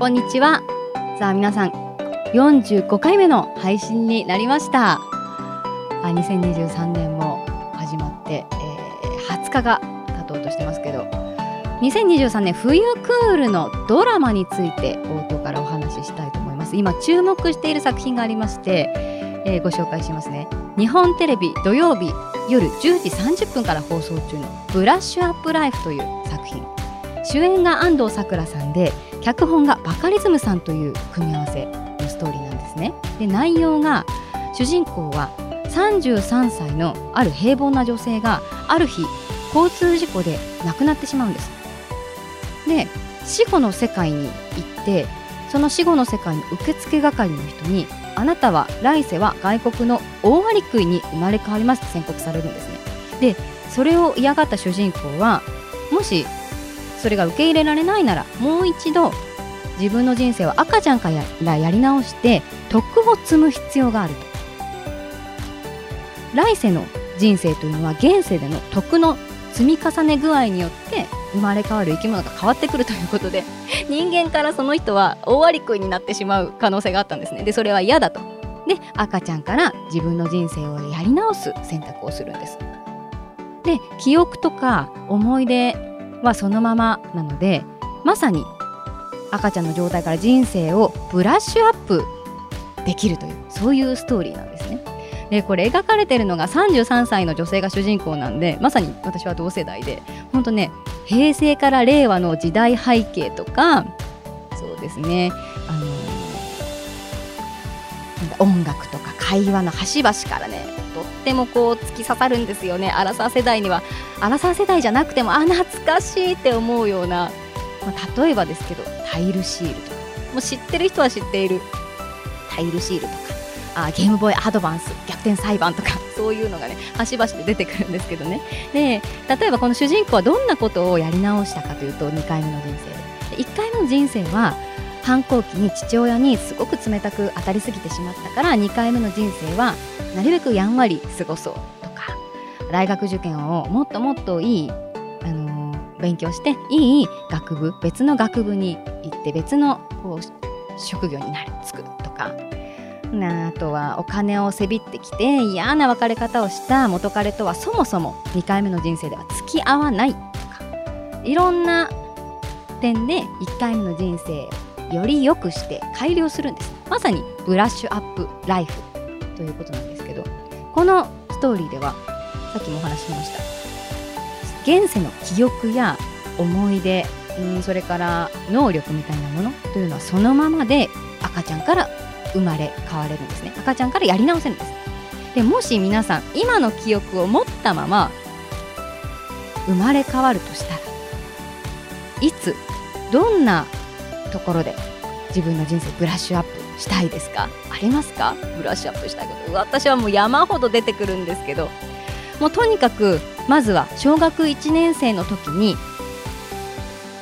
こんにちは。さあ皆さん45回目の配信になりました。あ2023年も始まって、えー20日が経とうとしてますけど。2023年冬クールのドラマについて冒頭からお話ししたいと思います。今注目している作品がありまして、えーご紹介しますね。日本テレビ土曜日夜10時30分から放送中の「ブラッシュアップライフ」という作品。主演が安藤サクラさんで脚本がバカリズムさんという組み合わせのストーリーなんですね。で内容が主人公は33歳のある平凡な女性がある日交通事故で亡くなってしまうんです。で死後の世界に行ってその死後の世界の受付係の人にあなたは来世は外国の大アリクイに生まれ変わりますと宣告されるんですね。でそれを嫌がった主人公はもしそれが受け入れられないならもう一度自分の人生を赤ちゃんからやり直して徳を積む必要があると。来世の人生というのは現世での徳の積み重ね具合によって生まれ変わる生き物が変わってくるということで 人間からその人は大アリクになってしまう可能性があったんですね。でそれは嫌だと。で赤ちゃんから自分の人生をやり直す選択をするんです。で記憶とか思い出はそのままなのでまさに赤ちゃんの状態から人生をブラッシュアップできるというそういうストーリーなんですね。でこれ描かれているのが33歳の女性が主人公なんでまさに私は同世代で本当ね平成から令和の時代背景とかそうですね音楽とか会話の端々からねとってもこう突き刺さるんですよね。アラサー世代には。アラサー世代じゃなくてもあ懐かしいって思うような、まあ、例えばですけどタイルシールとか。もう知ってる人は知っている。タイルシールとか。あゲームボーイアドバンス逆転裁判とか。そういうのがね端々で出てくるんですけどね。で例えばこの主人公はどんなことをやり直したかというと2回目の人生で。1回目の人生は反抗期に父親にすごく冷たく当たりすぎてしまったから2回目の人生はなるべくやんわり過ごそうとか大学受験をもっともっといい、あのー勉強していい学部別の学部に行って別のこう職業になるつくとか。あとはお金をせびってきて嫌な別れ方をした元彼とはそもそも2回目の人生では付き合わないとか。いろんな点で1回目の人生より良くして改良するんです。まさにブラッシュアップライフということなんですけどこのストーリーではさっきもお話ししました。現世の記憶や思い出うんそれから能力みたいなものというのはそのままで赤ちゃんから生まれ変われるんですね。赤ちゃんからやり直せるんです。でもし皆さん今の記憶を持ったまま生まれ変わるとしたらいつどんなところで自分の人生ブラッシュアップしたいですか？ありますか？ブラッシュアップしたいこと。私はもう山ほど出てくるんですけど。もうとにかくまずは小学1年生の時に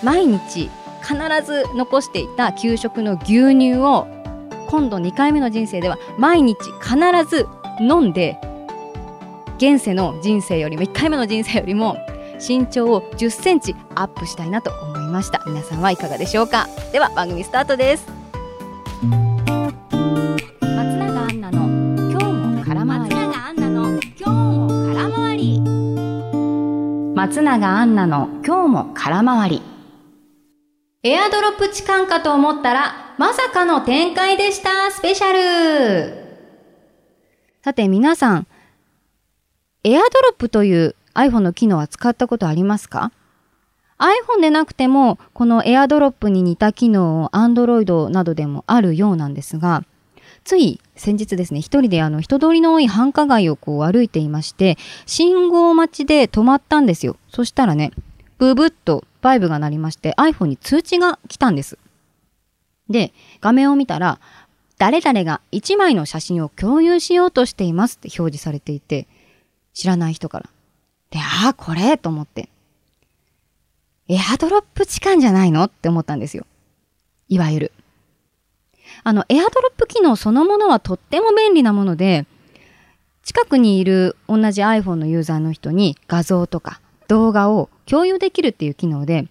毎日必ず残していた給食の牛乳を今度2回目の人生では毎日必ず飲んで現世の人生よりも1回目の人生よりも身長を10センチアップしたいなと思ました。皆さんはいかがでしょうか？では番組スタートです。松永アンナの今日も空回り。松永アンナの今日も空回り。松永アンナの今日も空回り。エアドロップ痴漢かと思ったらまさかの展開でした。スペシャル。さて皆さんエアドロップという iPhone の機能は使ったことありますか？iPhone でなくてもこの AirDrop に似た機能を Android などでもあるようなんですがつい先日ですね一人であの人通りの多い繁華街をこう歩いていまして信号待ちで止まったんですよ。そしたらねブブッとバイブが鳴りまして iPhone に通知が来たんです。で画面を見たら誰々が1枚の写真を共有しようとしていますって表示されていて知らない人から。で、ああ、これと思って。エアドロップ痴漢じゃないの？って思ったんですよ。いわゆる。あの、エアドロップ機能そのものはとっても便利なもので、近くにいる同じ iPhone のユーザーの人に画像とか動画を共有できるっていう機能で、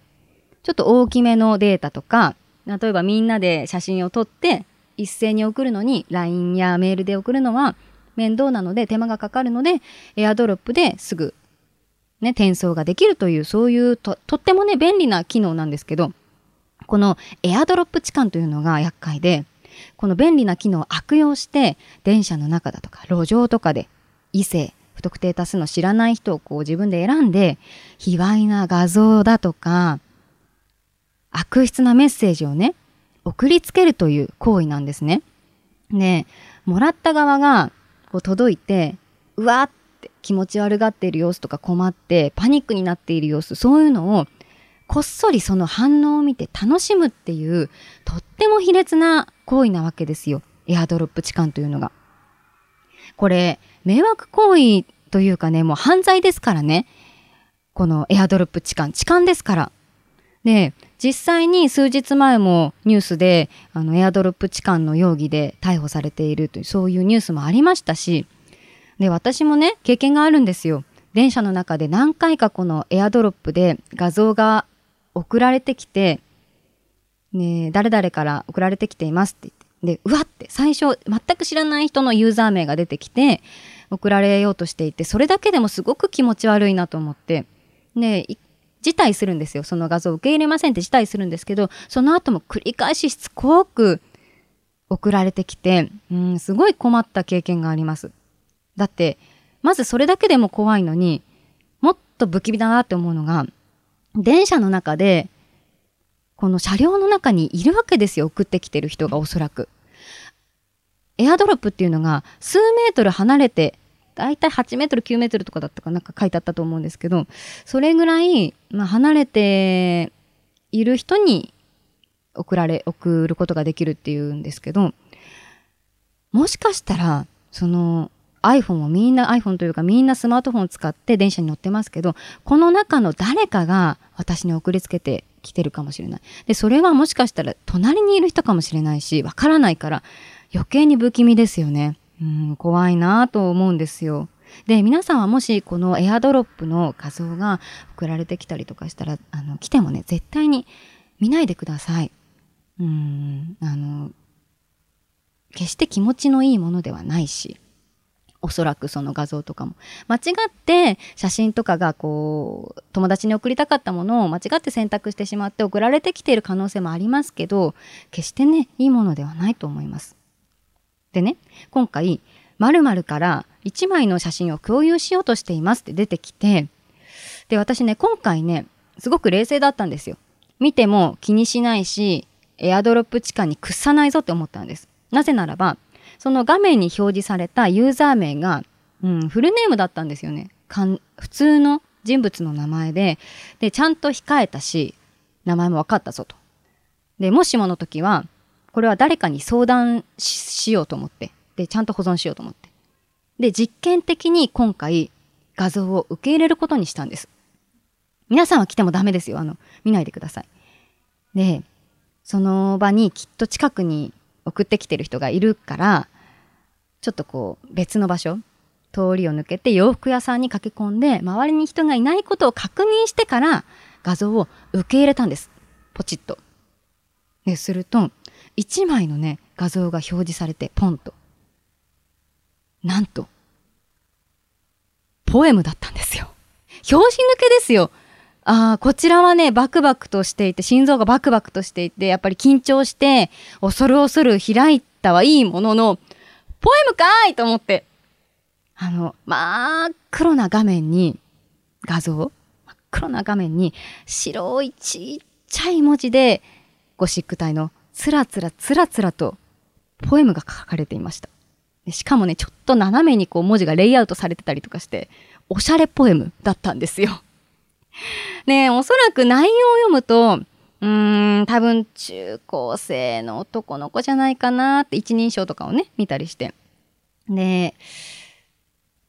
ちょっと大きめのデータとか、例えばみんなで写真を撮って一斉に送るのに LINE やメールで送るのは面倒なので手間がかかるのでエアドロップですぐね、転送ができるというそういうととってもね便利な機能なんですけどこのエアドロップ痴漢というのが厄介でこの便利な機能を悪用して電車の中だとか路上とかで異性不特定多数の知らない人をこう自分で選んで卑猥な画像だとか悪質なメッセージをね送りつけるという行為なんですね。でもらった側がこう届いてうわっ気持ち悪がっている様子とか困ってパニックになっている様子そういうのをこっそりその反応を見て楽しむっていうとっても卑劣な行為なわけですよエアドロップ痴漢というのが。これ迷惑行為というかねもう犯罪ですからねこのエアドロップ痴漢痴漢ですから。で実際に数日前もニュースであのエアドロップ痴漢の容疑で逮捕されているというそういうニュースもありましたしで私もね経験があるんですよ。電車の中で何回かこのエアドロップで画像が送られてきて、ね、誰々から送られてきていますって言って。でうわって最初全く知らない人のユーザー名が出てきて送られようとしていてそれだけでもすごく気持ち悪いなと思って。で辞退するんですよ。その画像を受け入れませんって辞退するんですけどその後も繰り返ししつこく送られてきてうんすごい困った経験があります。だってまずそれだけでも怖いのにもっと不気味だなって思うのが電車の中でこの車両の中にいるわけですよ送ってきてる人がおそらく。エアドロップっていうのが数メートル離れて大体8メートル9メートルとかだったかなんか書いてあったと思うんですけどそれぐらい、まあ、離れている人に送られ送ることができるっていうんですけどもしかしたらその iPhone をみんな iPhone というかみんなスマートフォンを使って電車に乗ってますけどこの中の誰かが私に送りつけてきてるかもしれないでそれはもしかしたら隣にいる人かもしれないしわからないから余計に不気味ですよねうん怖いなと思うんですよ。で皆さんはもしこのエアドロップの画像が送られてきたりとかしたらあの来てもね絶対に見ないでください。うんあの決して気持ちのいいものではないしおそらくその画像とかも。間違って写真とかがこう友達に送りたかったものを間違って選択してしまって送られてきている可能性もありますけど決してねいいものではないと思います。でね今回〇〇から1枚の写真を共有しようとしていますって出てきてで私ね今回ねすごく冷静だったんですよ。見ても気にしないしエアドロップ地下に屈さないぞって思ったんです。なぜならばその画面に表示されたユーザー名が、うん、フルネームだったんですよねかん普通の人物の名前ででちゃんと控えたし名前も分かったぞとでもしもの時はこれは誰かに相談しようと思って、で、ちゃんと保存しようと思って。で、実験的に今回画像を受け入れることにしたんです。皆さんは来てもダメですよ。あの、見ないでください。で、その場にきっと近くに送ってきてる人がいるから、ちょっとこう別の場所、通りを抜けて洋服屋さんに駆け込んで、周りに人がいないことを確認してから画像を受け入れたんです。ポチッと。ですると、1枚のね、画像が表示されて、ポンと。なんと、ポエムだったんですよ。表紙抜けですよ。ああ、こちらはね、バクバクとしていて、心臓がバクバクとしていて、やっぱり緊張して、恐る恐る開いたはいいものの、ポエムかーいと思って、あの、真っ黒な画面に、画像真っ黒な画面に、白いちっちゃい文字で、ゴシック体のつらつらつらつらとポエムが書かれていました。しかもね、ちょっと斜めにこう文字がレイアウトされてたりとかして、おしゃれポエムだったんですよ。ねおそらく内容を読むと、うーん、多分中高生の男の子じゃないかなって一人称とかをね、見たりして。で、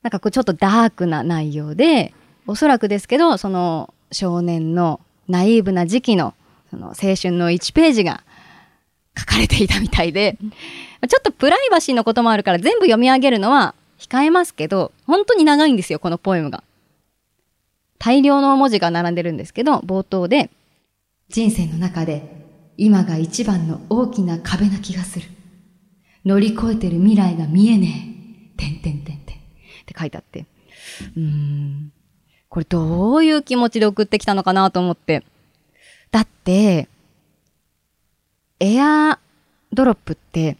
なんかこうちょっとダークな内容で、おそらくですけど、その少年のナイーブな時期のその青春の1ページが書かれていたみたいで、ちょっとプライバシーのこともあるから全部読み上げるのは控えますけど、本当に長いんですよ、このポエムが。大量の文字が並んでるんですけど、冒頭で、人生の中で今が一番の大きな壁な気がする。乗り越えてる未来が見えねえ。てんてんてんてん。って書いてあって。うーん。これどういう気持ちで送ってきたのかなと思って。だって、エアドロップって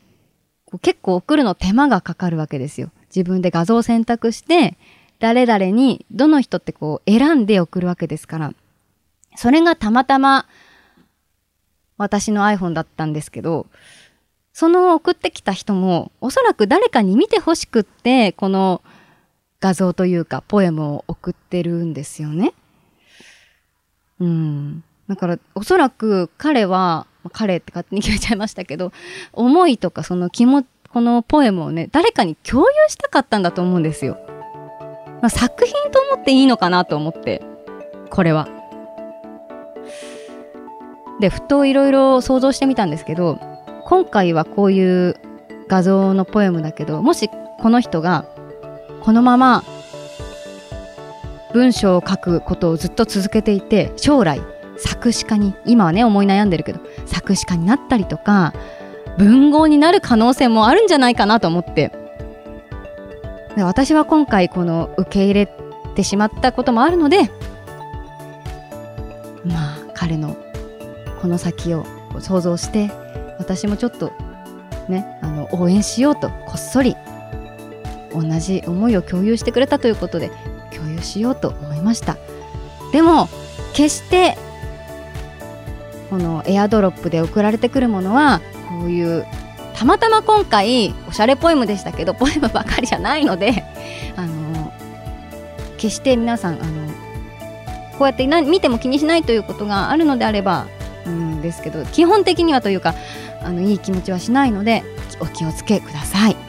結構送るの手間がかかるわけですよ。自分で画像を選択して、誰々にどの人ってこう選んで送るわけですから。それがたまたま私の iPhone だったんですけど、その送ってきた人もおそらく誰かに見てほしくって、この画像というかポエムを送ってるんですよね。うん。だからおそらく彼は、彼って勝手に決めちゃいましたけど、思いとかその気持ちこのポエムをね、誰かに共有したかったんだと思うんですよ。まあ、作品と思っていいのかなと思って、これは。で、ふといろいろ想像してみたんですけど、今回はこういう画像のポエムだけど、もしこの人がこのまま文章を書くことをずっと続けていて、将来作詞家に、今はね思い悩んでるけど、作詞家になったりとか、文豪になる可能性もあるんじゃないかなと思って。私は今回この受け入れてしまったこともあるので、まあ彼のこの先を想像して私もちょっとねあの応援しようとこっそり同じ思いを共有してくれたということで共有しようと思いました。でも決してこのエアドロップで送られてくるものはこういうたまたま今回おしゃれポエムでしたけどポエムばかりじゃないのであの決して皆さんあのこうやって見ても気にしないということがあるのであればうんですけど基本的にはというかあのいい気持ちはしないのでお気をつけください。